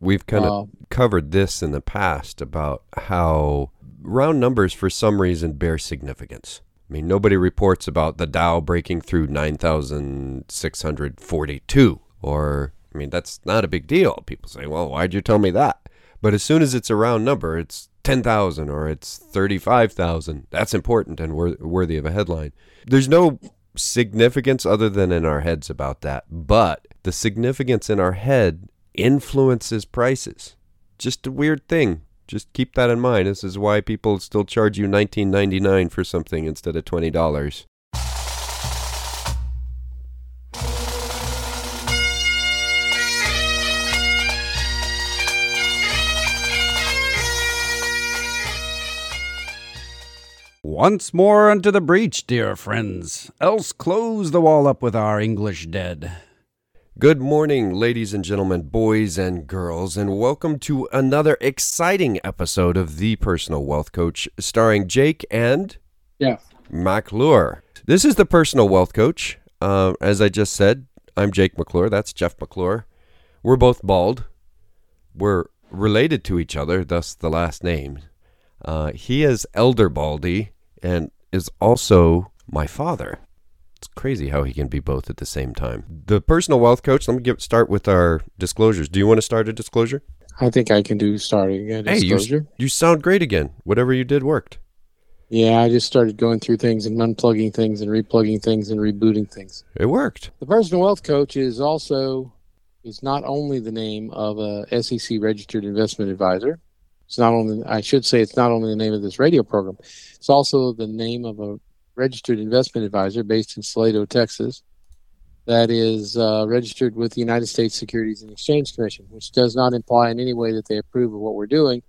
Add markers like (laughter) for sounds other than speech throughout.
We've kind of covered this in the past about how round numbers, for some reason, bear significance. I mean, nobody reports about the Dow breaking through 9,642. Or, I mean, that's not a big deal. People say, well, why'd you tell me that? But as soon as it's a round number, it's 10,000 or it's 35,000. That's important and wor- worthy of a headline. There's no significance other than in our heads about that. But the significance in our head influences prices. Just a weird thing. Just keep that in mind. This is why people still charge you $19.99 for something instead of $20. Once more unto the breach, dear friends, else close the wall up with our English dead. Good morning, ladies and gentlemen, boys and girls, and welcome to another exciting episode of The Personal Wealth Coach, starring Jake and yeah. McClure. This is the Personal Wealth Coach. Uh, as I just said, I'm Jake McClure. That's Jeff McClure. We're both bald. We're related to each other, thus the last name. Uh, he is Elder Baldy and is also my father. It's crazy how he can be both at the same time. The personal wealth coach. Let me give, start with our disclosures. Do you want to start a disclosure? I think I can do starting a Hey, you you sound great again. Whatever you did worked. yeah, I just started going through things and unplugging things and replugging things and rebooting things. It worked. The personal wealth coach is also is not only the name of a SEC registered investment advisor. It's not only I should say it's not only the name of this radio program. It's also the name of a registered investment advisor based in Salado, Texas, that is uh, registered with the United States Securities and Exchange Commission, which does not imply in any way that they approve of what we're doing.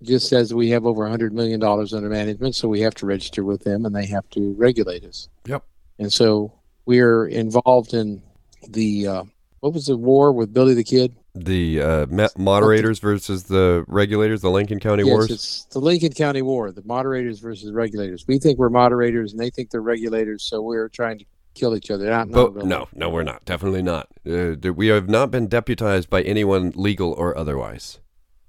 It just says we have over $100 million under management, so we have to register with them and they have to regulate us. Yep. And so we're involved in the, uh, what was the war with Billy the Kid? The uh, moderators versus the regulators, the Lincoln County yes, Wars. it's the Lincoln County War, the moderators versus regulators. We think we're moderators and they think they're regulators, so we're trying to kill each other. Not, But really. no, no, we're not. Definitely not. Uh, we have not been deputized by anyone legal or otherwise.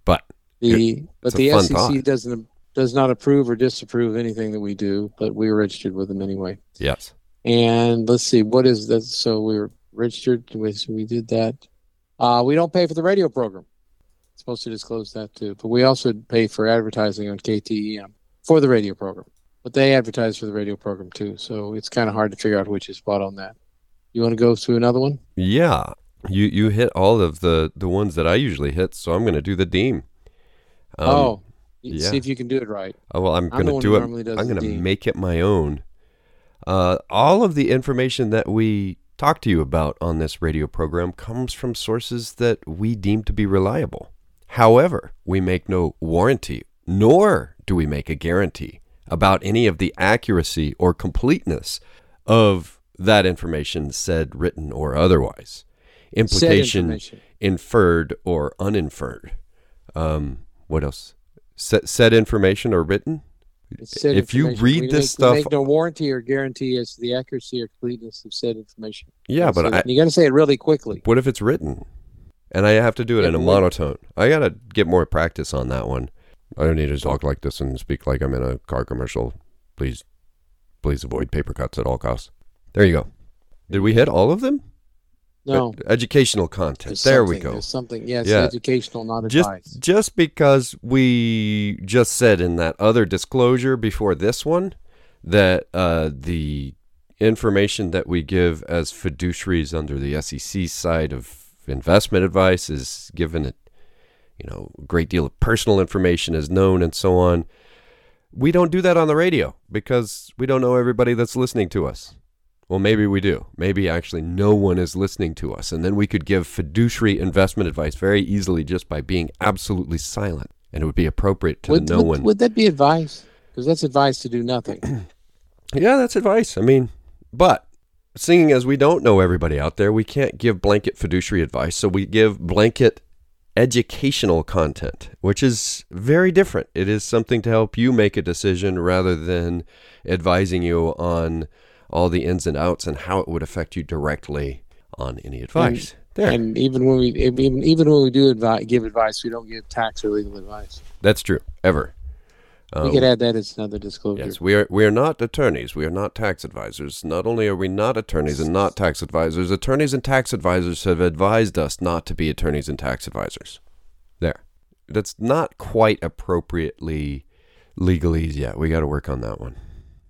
But The but the SEC thought. doesn't does not approve or disapprove anything that we do, but we're registered with them anyway. yes, And let's see, what is that? So we were registered. We, so we did that. Uh, we don't pay for the radio program. Supposed to disclose that too, but we also pay for advertising on KTEM for the radio program. But they advertise for the radio program too, so it's kind of hard to figure out which is spot on that. You want to go through another one? yeah. You you hit all of the the ones that I usually hit, so I'm going to do the Deem. Um, oh, yeah. see if you can do it right. Oh, well, I'm I'm going to do it. I'm going to make it my own. Uh, all of the information that we talk to you about on this radio program comes from sources that we deem to be reliable. However, we make no warranty, nor do we make a guarantee about any of the accuracy or completeness of that information, said, written, or otherwise. Implication inferred or uninferred. Um, what else? Said, said information or written? If you read we this make, stuff, make no warranty or guarantee as to the accuracy or completeness of said information. yeah, but I, you got to say it really quickly. what if it's written? And I have to do it Yeah, in a monotone. I got to get more practice on that one. I don't need to talk like this and speak like I'm in a car commercial. Please, please avoid paper cuts at all costs. There you go. Did we hit all of them? No, educational content. there's There we go. There's something. Yes, Yeah. educational, not advice. just just because we just said in that other disclosure before this one that uh, the information that we give as fiduciaries under the SEC side of investment advice is given it you know a great deal of personal information is known and so on we don't do that on the radio because we don't know everybody that's listening to us well, maybe we do. Maybe actually no one is listening to us. And then we could give fiduciary investment advice very easily just by being absolutely silent. And it would be appropriate to would, no would, one. would that be advice? Because that's advice to do nothing. (clears throat) Yeah, that's advice. I mean, but seeing as we don't know everybody out there, we can't give blanket fiduciary advice. So we give blanket educational content, which is very different. It is something to help you make a decision rather than advising you on all the ins and outs and how it would affect you directly on any advice. There. And even when we even even when we do advi- give advice, we don't give tax or legal advice. That's true. Ever. we Um, could add that as another disclosure. Yes, we are. We are not attorneys. We are not tax advisors. Not only are we not attorneys and not tax advisors, attorneys and tax advisors have advised us not to be attorneys and tax advisors. There, that's not quite appropriately legalese yet. We got to work on that one.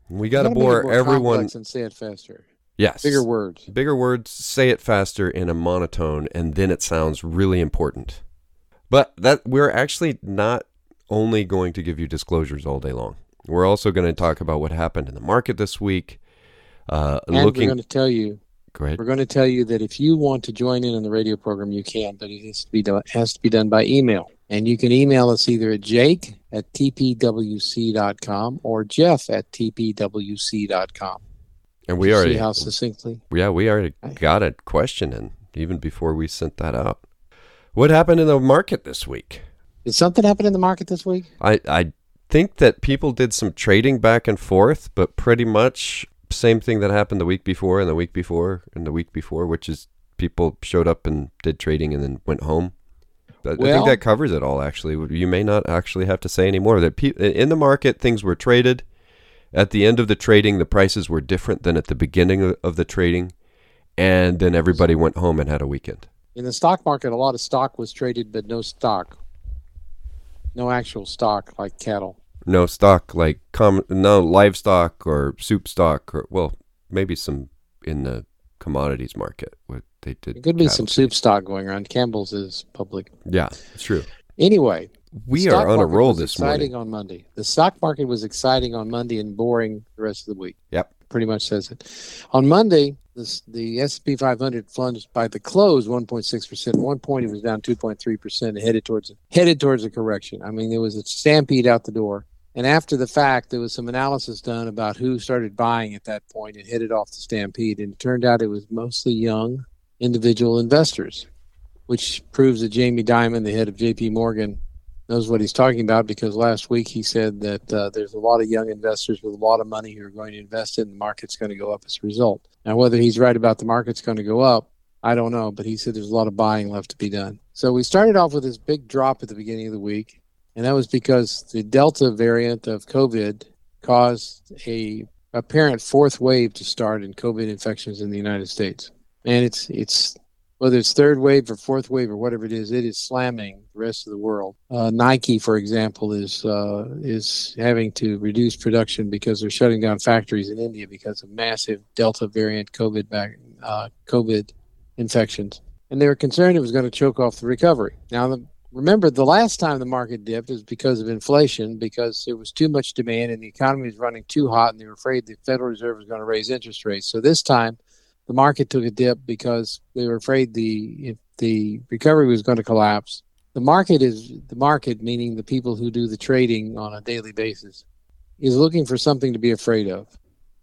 We got to You gotta make it bore everyone. and say it faster. Yes, Bigger words. bigger words. Say it faster in a monotone, and then it sounds really important. But that we're actually not only going to give you disclosures all day long. We're also going to talk about what happened in the market this week. Uh, And we're going to tell you ahead. We're going to tell you that if you want to join in on the radio program, you can, but it has to be done, has to be done by email. And you can email us either at jake at tpwc.com or jeff at tpwc.com. And we already, see how succinctly. yeah, we already got a question in even before we sent that out. What happened in the market this week? Did something happen in the market this week? I, I think that people did some trading back and forth, but pretty much same thing that happened the week before and the week before and the week before, which is people showed up and did trading and then went home. But I think that covers it all. Actually, you may not actually have to say any more. That pe- in the market, things were traded. At the end of the trading, the prices were different than at the beginning of the trading, and then everybody went home and had a weekend. In the stock market, a lot of stock was traded, but no stock. No actual stock like cattle. No stock like com- no livestock or soup stock or well maybe some in the commodities market what they did There could be some soup stock going around. Campbell's is public. yeah it's true Anyway, we are on a roll this exciting morning on Monday. The stock market was exciting on Monday and boring the rest of the week. Yep. Pretty much says it. On Monday, this, the S&P 500 plunged by the close 1.6 percent. At one point, it was down 2.3 percent, headed towards headed towards a correction. I mean, there was a stampede out the door. And after the fact, there was some analysis done about who started buying at that point and headed off the stampede. And it turned out it was mostly young individual investors, which proves that Jamie Dimon, the head of JP Morgan, knows what he's talking about because last week he said that uh, there's a lot of young investors with a lot of money who are going to invest in the market's going to go up as a result. Now, whether he's right about the market's going to go up, I don't know, but he said there's a lot of buying left to be done. So we started off with this big drop at the beginning of the week, and that was because the Delta variant of COVID caused a apparent fourth wave to start in COVID infections in the United States. And it's it's whether it's third wave or fourth wave or whatever it is, it is slamming the rest of the world. Uh, Nike, for example, is uh, is having to reduce production because they're shutting down factories in India because of massive Delta variant COVID back, uh, COVID infections, and they were concerned it was going to choke off the recovery. Now, the, remember the last time the market dipped is because of inflation, because there was too much demand and the economy was running too hot, and they were afraid the Federal Reserve was going to raise interest rates. So this time the market took a dip because they were afraid the the recovery was going to collapse. The market is the market, meaning the people who do the trading on a daily basis, is looking for something to be afraid of,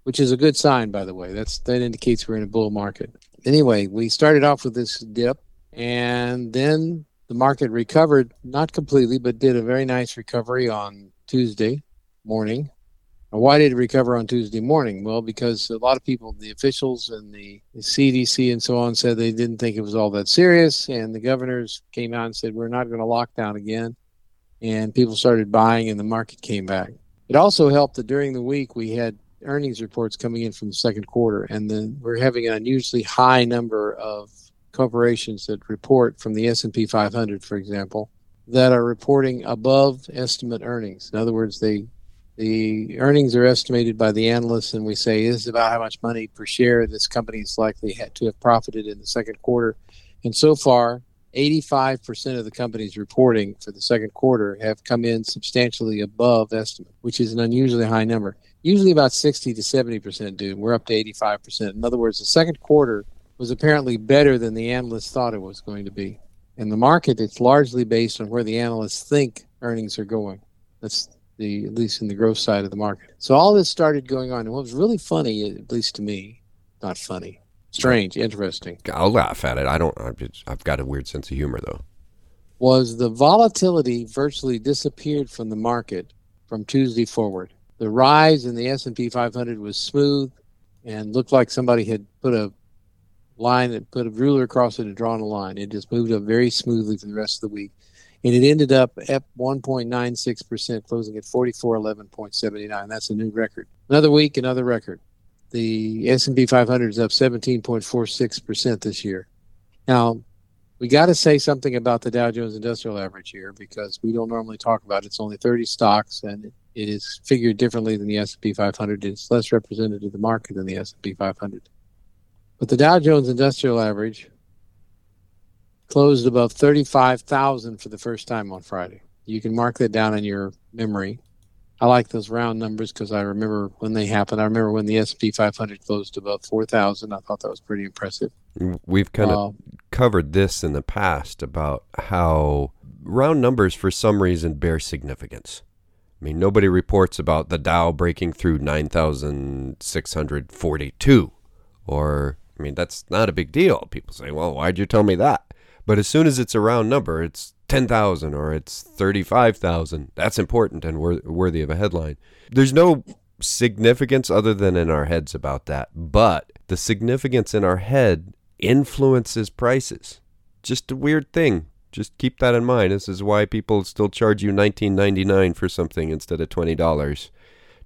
which is a good sign, by the way. That's that indicates we're in a bull market. Anyway, we started off with this dip, and then the market recovered, not completely, but did a very nice recovery on Tuesday morning. Now, Why did it recover on Tuesday morning? Well, because a lot of people, the officials and the, the CDC and so on, said they didn't think it was all that serious, and the governors came out and said we're not going to lock down again, and people started buying, and the market came back. It also helped that during the week we had earnings reports coming in from the second quarter, and then we're having an unusually high number of corporations that report from the S&P 500, for example, that are reporting above estimate earnings. In other words, they the earnings are estimated by the analysts, and we say this is about how much money per share this company is likely to have profited in the second quarter. And so far, 85% of the companies reporting for the second quarter have come in substantially above estimate, which is an unusually high number. Usually about 60 to 70% do. We're up to 85%. In other words, the second quarter was apparently better than the analysts thought it was going to be. In the market, it's largely based on where the analysts think earnings are going. That's the at least in the growth side of the market. So all this started going on, and what was really funny, at least to me, not funny, strange, interesting, i'll laugh at it i don't I've, I've got a weird sense of humor though was the volatility virtually disappeared from the market from Tuesday forward. The rise in the S&P 500 was smooth and looked like somebody had put a line that put a ruler across it and drawn a line. It just moved up very smoothly for the rest of the week. And it ended up at 1.96%, closing at 4411.79. That's a new record. Another week, another record. The S&P 500 is up 17.46% this year. Now, we got to say something about the Dow Jones Industrial Average here because we don't normally talk about it. It's only 30 stocks and it is figured differently than the S&P 500. It's less representative of the market than the S&P 500. But the Dow Jones Industrial Average closed above 35,000 for the first time on Friday. You can mark that down in your memory. I like those round numbers because I remember when they happened. I remember when the S&P 500 closed above 4,000. I thought that was pretty impressive. We've kind of uh, covered this in the past about how round numbers, for some reason, bear significance. I mean, nobody reports about the Dow breaking through 9,642. Or, I mean, that's not a big deal. People say, well, why'd you tell me that? But as soon as it's a round number, it's 10,000 or it's 35,000. That's important and wor- worthy of a headline. There's no significance other than in our heads about that. But the significance in our head influences prices. Just a weird thing just keep that in mind. This is why people still charge you $19.99 for something instead of $20.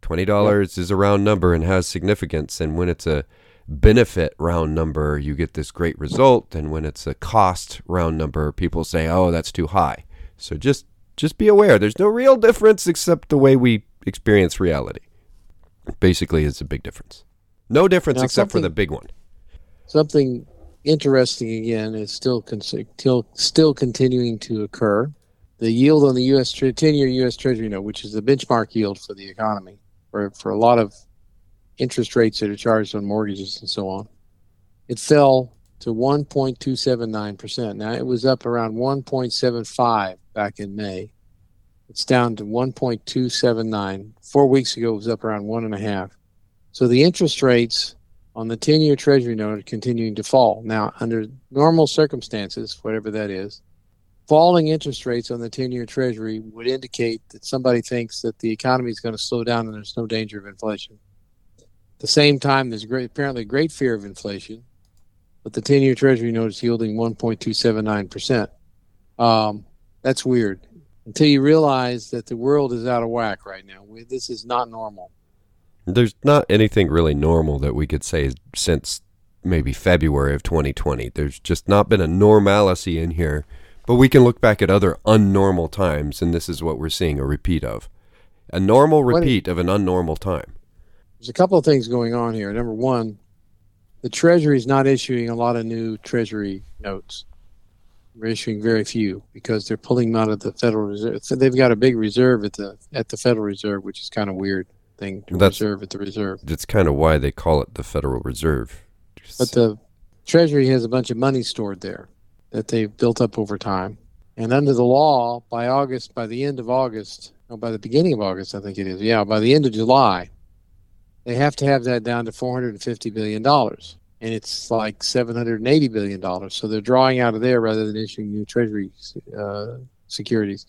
$20 yep. is a round number and has significance. And when it's a benefit round number, you get this great result. And when it's a cost round number, people say, oh, that's too high. So just just be aware. There's no real difference except the way we experience reality. Basically, it's a big difference. No difference now, except for the big one. Something interesting again is still still still continuing to occur. The yield on the U.S. 10-year U.S. Treasury note, which is the benchmark yield for the economy, for for a lot of interest rates that are charged on mortgages and so on, it fell to 1.279%. Now it was up around 1.75 back in May. It's down to 1.279. Four weeks ago, it was up around one and a half. So the interest rates on the 10 year Treasury note continuing to fall. Now, under normal circumstances, whatever that is, falling interest rates on the 10 year Treasury would indicate that somebody thinks that the economy is going to slow down and there's no danger of inflation. At the same time, there's great, apparently great fear of inflation, but the 10 year Treasury note is yielding 1.279%. Um, that's weird until you realize that the world is out of whack right now. This is not normal. There's not anything really normal that we could say since maybe February of 2020. There's just not been a normalcy in here. But we can look back at other unnormal times, and this is what we're seeing a repeat of. A normal repeat of an unnormal time. There's a couple of things going on here. Number one, the Treasury is not issuing a lot of new Treasury notes. We're issuing very few because they're pulling them out of the Federal Reserve. So they've got a big reserve at the at the Federal Reserve, which is kind of weird thing to That's, reserve at the reserve. That's kind of why they call it the Federal Reserve. But the Treasury has a bunch of money stored there that they've built up over time. And under the law, by August, by the end of August, or by the beginning of August, I think it is, yeah, by the end of July, they have to have that down to $450 billion. And it's like $780 billion. So they're drawing out of there rather than issuing new Treasury uh, securities.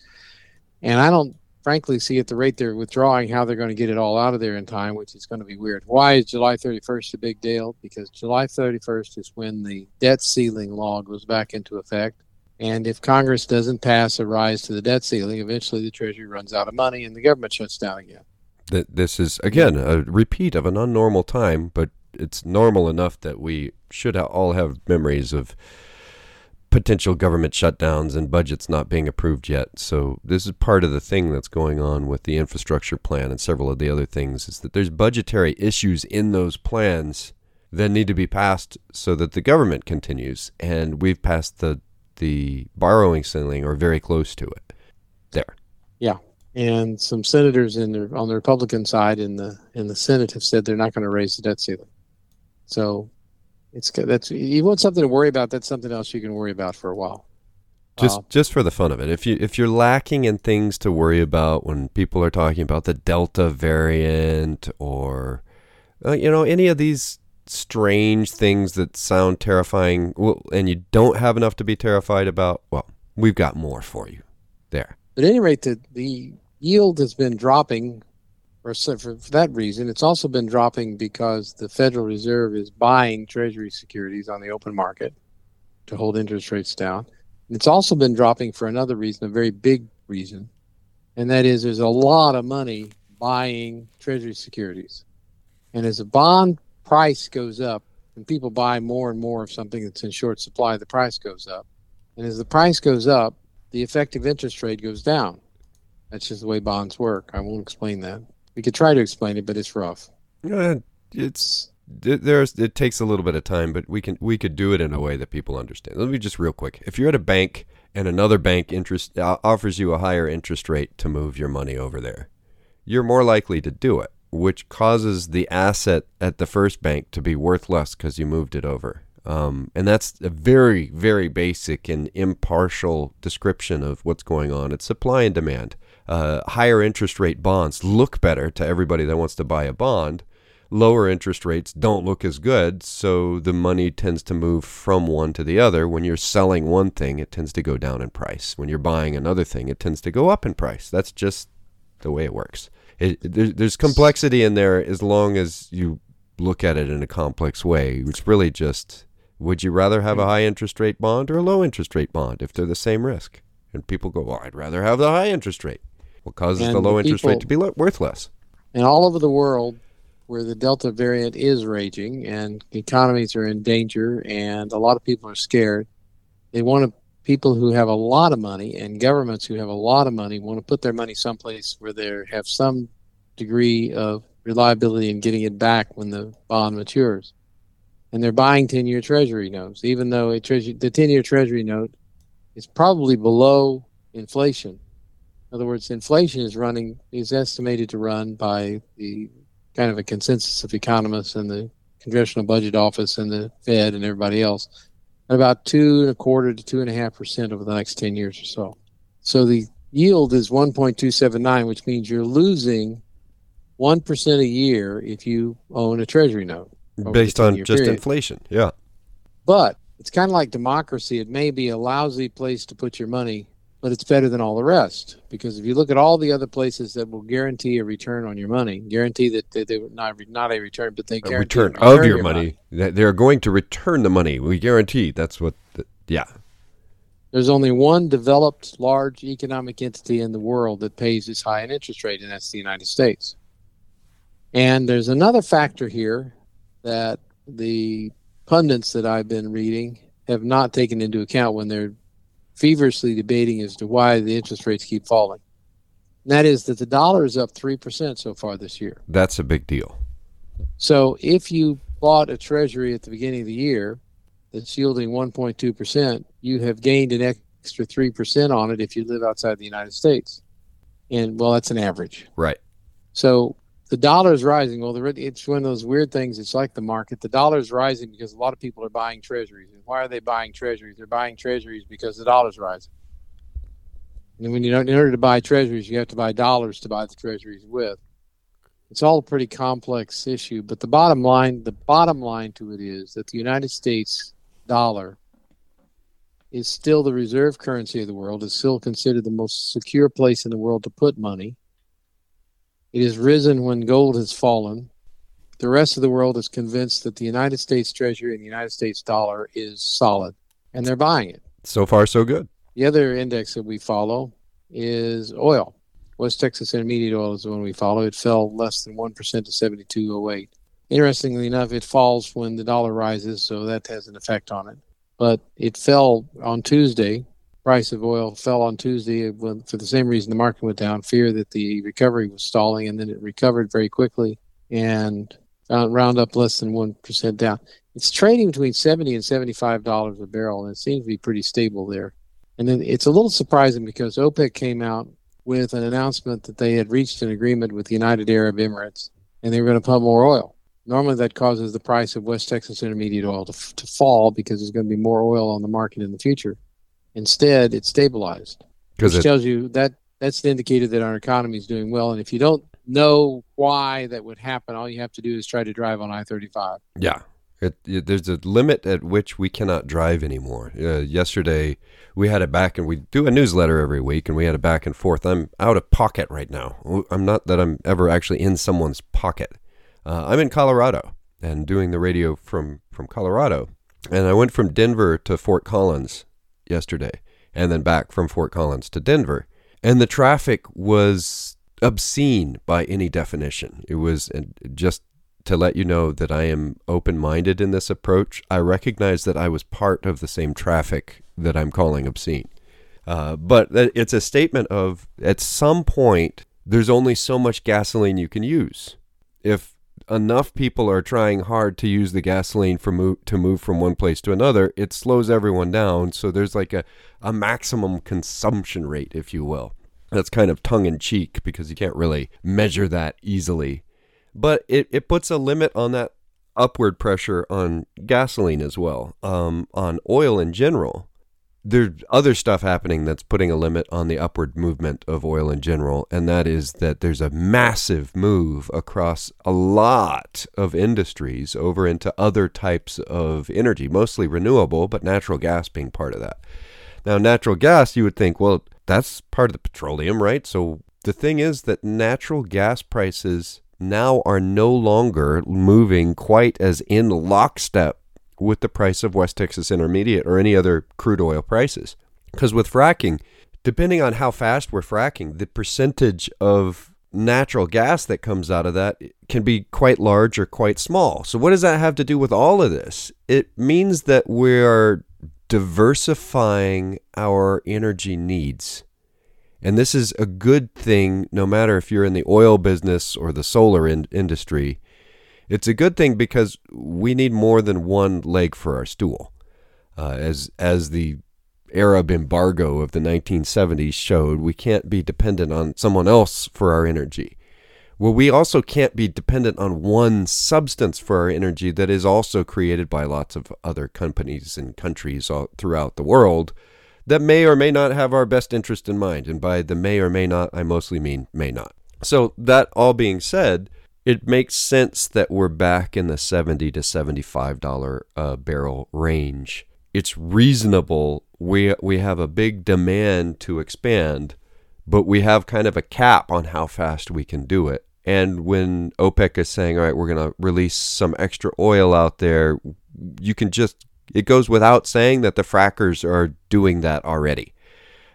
And I don't frankly see at the rate they're withdrawing how they're going to get it all out of there in time, which is going to be weird. Why is July 31st a big deal? Because July 31st is when the debt ceiling law goes back into effect. And if Congress doesn't pass a rise to the debt ceiling, eventually the Treasury runs out of money and the government shuts down again. This is, again, a repeat of an unnormal time, but it's normal enough that we should all have memories of potential government shutdowns and budgets not being approved yet. So this is part of the thing that's going on with the infrastructure plan and several of the other things is that there's budgetary issues in those plans that need to be passed so that the government continues and we've passed the the borrowing ceiling or very close to it. There. Yeah. And some senators in the on the Republican side in the in the Senate have said they're not going to raise the debt ceiling. So it's good. That's you want something to worry about. That's something else you can worry about for a while. Just uh, just for the fun of it, if you if you're lacking in things to worry about when people are talking about the Delta variant or uh, you know any of these strange things that sound terrifying, well, and you don't have enough to be terrified about, well, we've got more for you there. At any rate, the the yield has been dropping for, for that reason. It's also been dropping because the Federal Reserve is buying Treasury securities on the open market to hold interest rates down. And it's also been dropping for another reason, a very big reason, and that is there's a lot of money buying Treasury securities. And as the bond price goes up, and people buy more and more of something that's in short supply, the price goes up. And as the price goes up, the effective interest rate goes down. That's just the way bonds work. I won't explain that. We could try to explain it, but it's rough. Uh, it's it, there's it takes a little bit of time, but we can we could do it in a way that people understand. Let me just real quick. If you're at a bank and another bank interest uh, offers you a higher interest rate to move your money over there, you're more likely to do it, which causes the asset at the first bank to be worth less because you moved it over. Um, and that's a very, very basic and impartial description of what's going on. It's supply and demand. Uh, higher interest rate bonds look better to everybody that wants to buy a bond. Lower interest rates don't look as good, so the money tends to move from one to the other. When you're selling one thing, it tends to go down in price. When you're buying another thing, it tends to go up in price. That's just the way it works. It, there, there's complexity in there as long as you look at it in a complex way. It's really just would you rather have a high interest rate bond or a low interest rate bond if they're the same risk? And people go, well, I'd rather have the high interest rate. What causes And the low the interest people- rate to be lo- worth less? And all over the world, where the Delta variant is raging and economies are in danger and a lot of people are scared, they want to, people who have a lot of money and governments who have a lot of money want to put their money someplace where they have some degree of reliability in getting it back when the bond matures. And they're buying 10 year treasury notes, even though a treasury, the 10 year treasury note is probably below inflation. In other words, inflation is running is estimated to run by the kind of a consensus of economists and the Congressional Budget Office and the Fed and everybody else at about two and a quarter to two and a half percent over the next ten years or so. So the yield is one point two seven nine, which means you're losing one percent a year if you own a treasury note. Based on just period. inflation. Yeah. But it's kind of like democracy. It may be a lousy place to put your money, but it's better than all the rest. Because if you look at all the other places that will guarantee a return on your money, guarantee that they, they would not not a return, but they guarantee A return a of your money. That They're going to return the money. We guarantee. That's what, the, yeah. There's only one developed large economic entity in the world that pays this high an interest rate, and that's the United States. And there's another factor here that the pundits that I've been reading have not taken into account when they're feverishly debating as to why the interest rates keep falling. And that is that the dollar is up 3% so far this year. That's a big deal. So if you bought a treasury at the beginning of the year that's yielding 1.2%, you have gained an extra 3% on it if you live outside the United States. And well, that's an average. Right. So the dollar is rising. Well, it's one of those weird things. It's like the market. The dollar is rising because a lot of people are buying treasuries. And why are they buying treasuries? They're buying treasuries because the dollar's rising. And when you in order to buy treasuries, you have to buy dollars to buy the treasuries with. It's all a pretty complex issue, but the bottom line, the bottom line to it is that the United States dollar is still the reserve currency of the world. Is still considered the most secure place in the world to put money. It has risen when gold has fallen. The rest of the world is convinced that the United States Treasury and the United States dollar is solid, and they're buying it. So far, so good. The other index that we follow is oil. West Texas Intermediate Oil is the one we follow. It fell less than 1% to 72.08. Interestingly enough, it falls when the dollar rises, so that has an effect on it. But it fell on Tuesday. Price of oil fell on Tuesday for the same reason the market went down, fear that the recovery was stalling, and then it recovered very quickly and found round up less than 1% down. It's trading between 70 and $75 a barrel, and it seems to be pretty stable there. And then it's a little surprising because OPEC came out with an announcement that they had reached an agreement with the United Arab Emirates and they were going to pump more oil. Normally, that causes the price of West Texas Intermediate oil to, to fall because there's going to be more oil on the market in the future. Instead, it stabilized, Because which it, tells you that that's the indicator that our economy is doing well. And if you don't know why that would happen, all you have to do is try to drive on I 35. yeah. It, it, there's a limit at which we cannot drive anymore. Uh, yesterday, we had it back, and we do a newsletter every week, and we had a back and forth. I'm out of pocket right now. I'm not that I'm ever actually in someone's pocket. Uh, I'm in Colorado and doing the radio from from Colorado, and I went from Denver to Fort Collins yesterday, and then back from Fort Collins to Denver, and the traffic was obscene by any definition. It was just to let you know that I am open minded in this approach. I recognize that I was part of the same traffic that I'm calling obscene. Uh, but it's a statement of at some point, there's only so much gasoline you can use. If enough people are trying hard to use the gasoline for move, to move from one place to another, it slows everyone down. So there's like a, a maximum consumption rate, if you will. That's kind of tongue in cheek because you can't really measure that easily but it, it puts a limit on that upward pressure on gasoline as well, um, on oil in general. There's other stuff happening that's putting a limit on the upward movement of oil in general, and that is that there's a massive move across a lot of industries over into other types of energy, mostly renewable, but natural gas being part of that. Now, natural gas, you would think, well, that's part of the petroleum, right? So the thing is that natural gas prices now are no longer moving quite as in lockstep with the price of West Texas Intermediate or any other crude oil prices. Because with fracking, depending on how fast we're fracking, the percentage of natural gas that comes out of that can be quite large or quite small. So, what does that have to do with all of this? It means that we're diversifying our energy needs. And this is a good thing no matter if you're in the oil business or the solar in- industry. It's a good thing because we need more than one leg for our stool. Uh, as as the Arab embargo of the 1970s showed, we can't be dependent on someone else for our energy. Well, we also can't be dependent on one substance for our energy that is also created by lots of other companies and countries throughout the world that may or may not have our best interest in mind. And by the may or may not, I mostly mean may not. So, that all being said, it makes sense that we're back in the 70 to $75 a uh, barrel range. It's reasonable. We, we have a big demand to expand, but we have kind of a cap on how fast we can do it. And when OPEC is saying, all right, we're going to release some extra oil out there, you can just it goes without saying that the frackers are doing that already.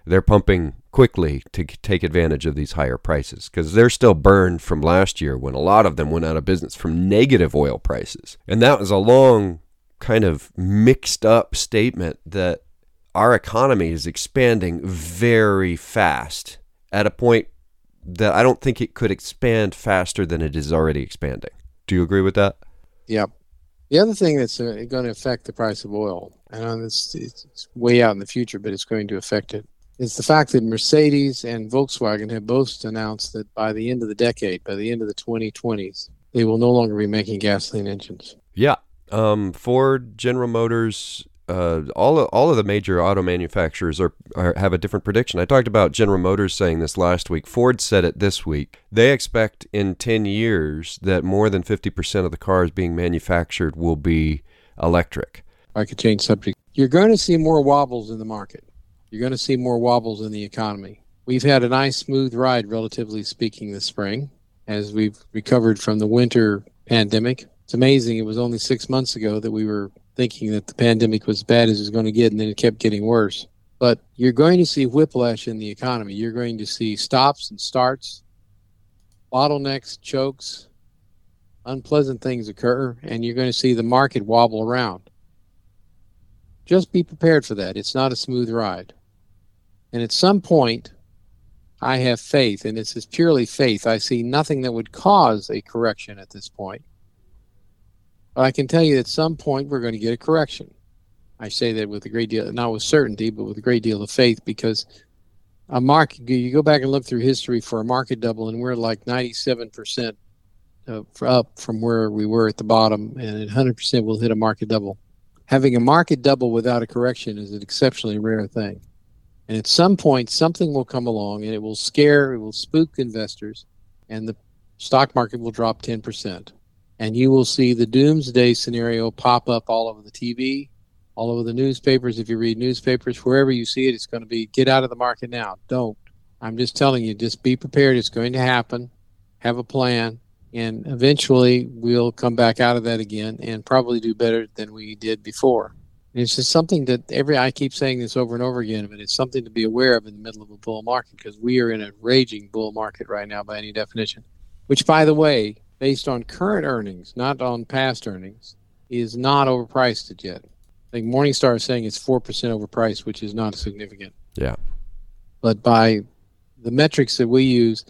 They're pumping quickly to take advantage of these higher prices because they're still burned from last year when a lot of them went out of business from negative oil prices. And that was a long, kind of mixed up statement that our economy is expanding very fast at a point that I don't think it could expand faster than it is already expanding. Do you agree with that? Yep. The other thing that's uh, going to affect the price of oil, and it's, it's way out in the future, but it's going to affect it, is the fact that Mercedes and Volkswagen have both announced that by the end of the decade, by the end of the 2020s, they will no longer be making gasoline engines. Yeah. Um, Ford, General Motors, uh, all of, all of the major auto manufacturers are, are, have a different prediction. I talked about General Motors saying this last week. Ford said it this week. They expect in 10 years that more than 50% of the cars being manufactured will be electric. I could change subject. You're going to see more wobbles in the market. You're going to see more wobbles in the economy. We've had a nice smooth ride, relatively speaking, this spring as we've recovered from the winter pandemic. It's amazing. It was only six months ago that we were thinking that the pandemic was as bad as it was going to get, and then it kept getting worse. But you're going to see whiplash in the economy. You're going to see stops and starts, bottlenecks, chokes, unpleasant things occur, and you're going to see the market wobble around. Just be prepared for that. It's not a smooth ride. And at some point, I have faith, and this is purely faith. I see nothing that would cause a correction at this point. But I can tell you at some point we're going to get a correction. I say that with a great deal, not with certainty, but with a great deal of faith because a market, you go back and look through history for a market double, and we're like 97% up from where we were at the bottom, and 100% will hit a market double. Having a market double without a correction is an exceptionally rare thing. And at some point, something will come along and it will scare, it will spook investors, and the stock market will drop 10%. and you will see the doomsday scenario pop up all over the TV, all over the newspapers. If you read newspapers, wherever you see it, it's going to be get out of the market now. Don't. I'm just telling you, just be prepared. It's going to happen. Have a plan, and eventually we'll come back out of that again and probably do better than we did before. And it's just something that every I keep saying this over and over again, but it's something to be aware of in the middle of a bull market because we are in a raging bull market right now by any definition. Which, by the way, based on current earnings, not on past earnings, is not overpriced yet. I think Morningstar is saying it's four percent overpriced, which is not significant. Yeah. But by the metrics that we use,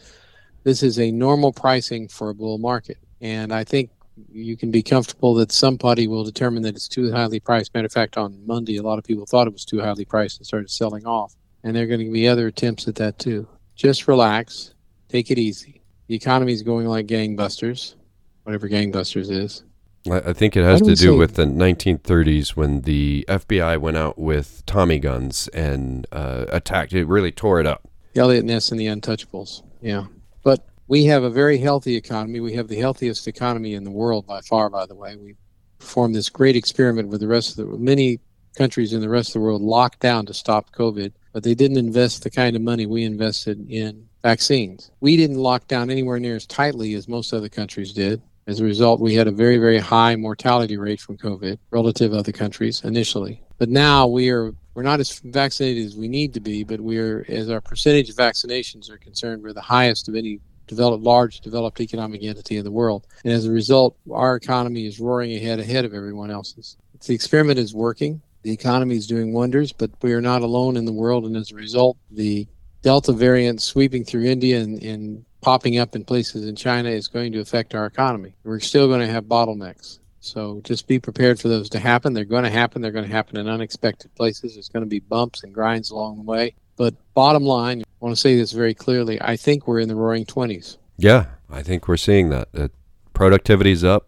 this is a normal pricing for a bull market. And I think you can be comfortable that somebody will determine that it's too highly priced. Matter of fact, on Monday, a lot of people thought it was too highly priced and started selling off. And there are going to be other attempts at that too. Just relax, take it easy. The economy is going like gangbusters, whatever gangbusters is. I think it has to do say- with the 1930s when the FBI went out with Tommy guns and uh, attacked. It really tore it up. Eliot Ness and the Untouchables. Yeah. But we have a very healthy economy. We have the healthiest economy in the world by far, by the way. We performed this great experiment with the rest of the many countries in the rest of the world locked down to stop COVID, but they didn't invest the kind of money we invested in vaccines. We didn't lock down anywhere near as tightly as most other countries did. As a result, we had a very, very high mortality rate from COVID relative to other countries initially. But now we are we're not as vaccinated as we need to be, but we're as our percentage of vaccinations are concerned, we're the highest of any developed large developed economic entity in the world. And as a result, our economy is roaring ahead ahead of everyone else's. The experiment is working. The economy is doing wonders, but we are not alone in the world. And as a result, the Delta variant sweeping through India and, and popping up in places in China is going to affect our economy. We're still going to have bottlenecks. So just be prepared for those to happen. They're going to happen. They're going to happen in unexpected places. There's going to be bumps and grinds along the way. But bottom line, I want to say this very clearly. I think we're in the roaring 20s. Yeah, I think we're seeing that. that productivity's up.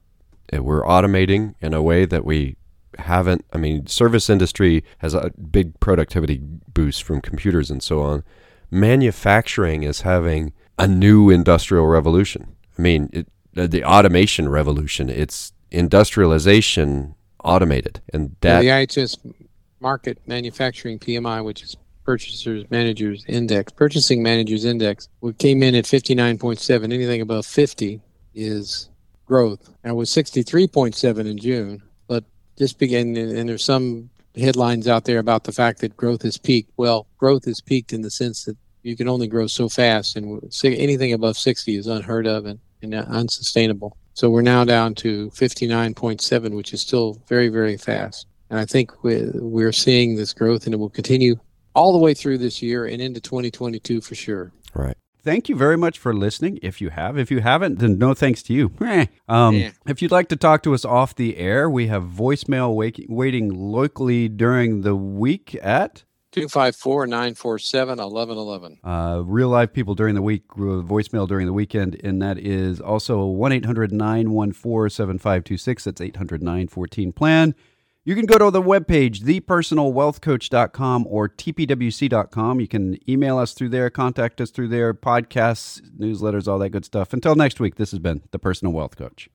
We're automating in a way that we haven't. I mean, service industry has a big productivity boost from computers and so on. Manufacturing is having a new industrial revolution. I mean, it, the automation revolution. It's industrialization automated, and that the IHS Markit Manufacturing PMI, which is Purchasers Managers Index, Purchasing Managers Index, we came in at 59.7. Anything above 50 is growth. And it was 63.7 in June. But just begin, and there's some headlines out there about the fact that growth has peaked. Well, growth has peaked in the sense that you can only grow so fast, and anything above 60 is unheard of and, and unsustainable. So we're now down to 59.7, which is still very, very fast. And I think we- we're seeing this growth, and it will continue all the way through this year and into 2022 for sure. right. Thank you very much for listening. If you have, if you haven't, then no thanks to you. (laughs) Eh. Um, Yeah. If you'd like to talk to us off the air, we have voicemail wake- waiting locally during the week at 254 947 1111. uh, real live people during the week, uh, voicemail during the weekend, and that is also 1 800 914 7526. That's 800 914 plan. You can go to the webpage, thepersonalwealthcoach.com or tpwc.com. You can email us through there, contact us through there, podcasts, newsletters, all that good stuff. Until next week, this has been The Personal Wealth Coach.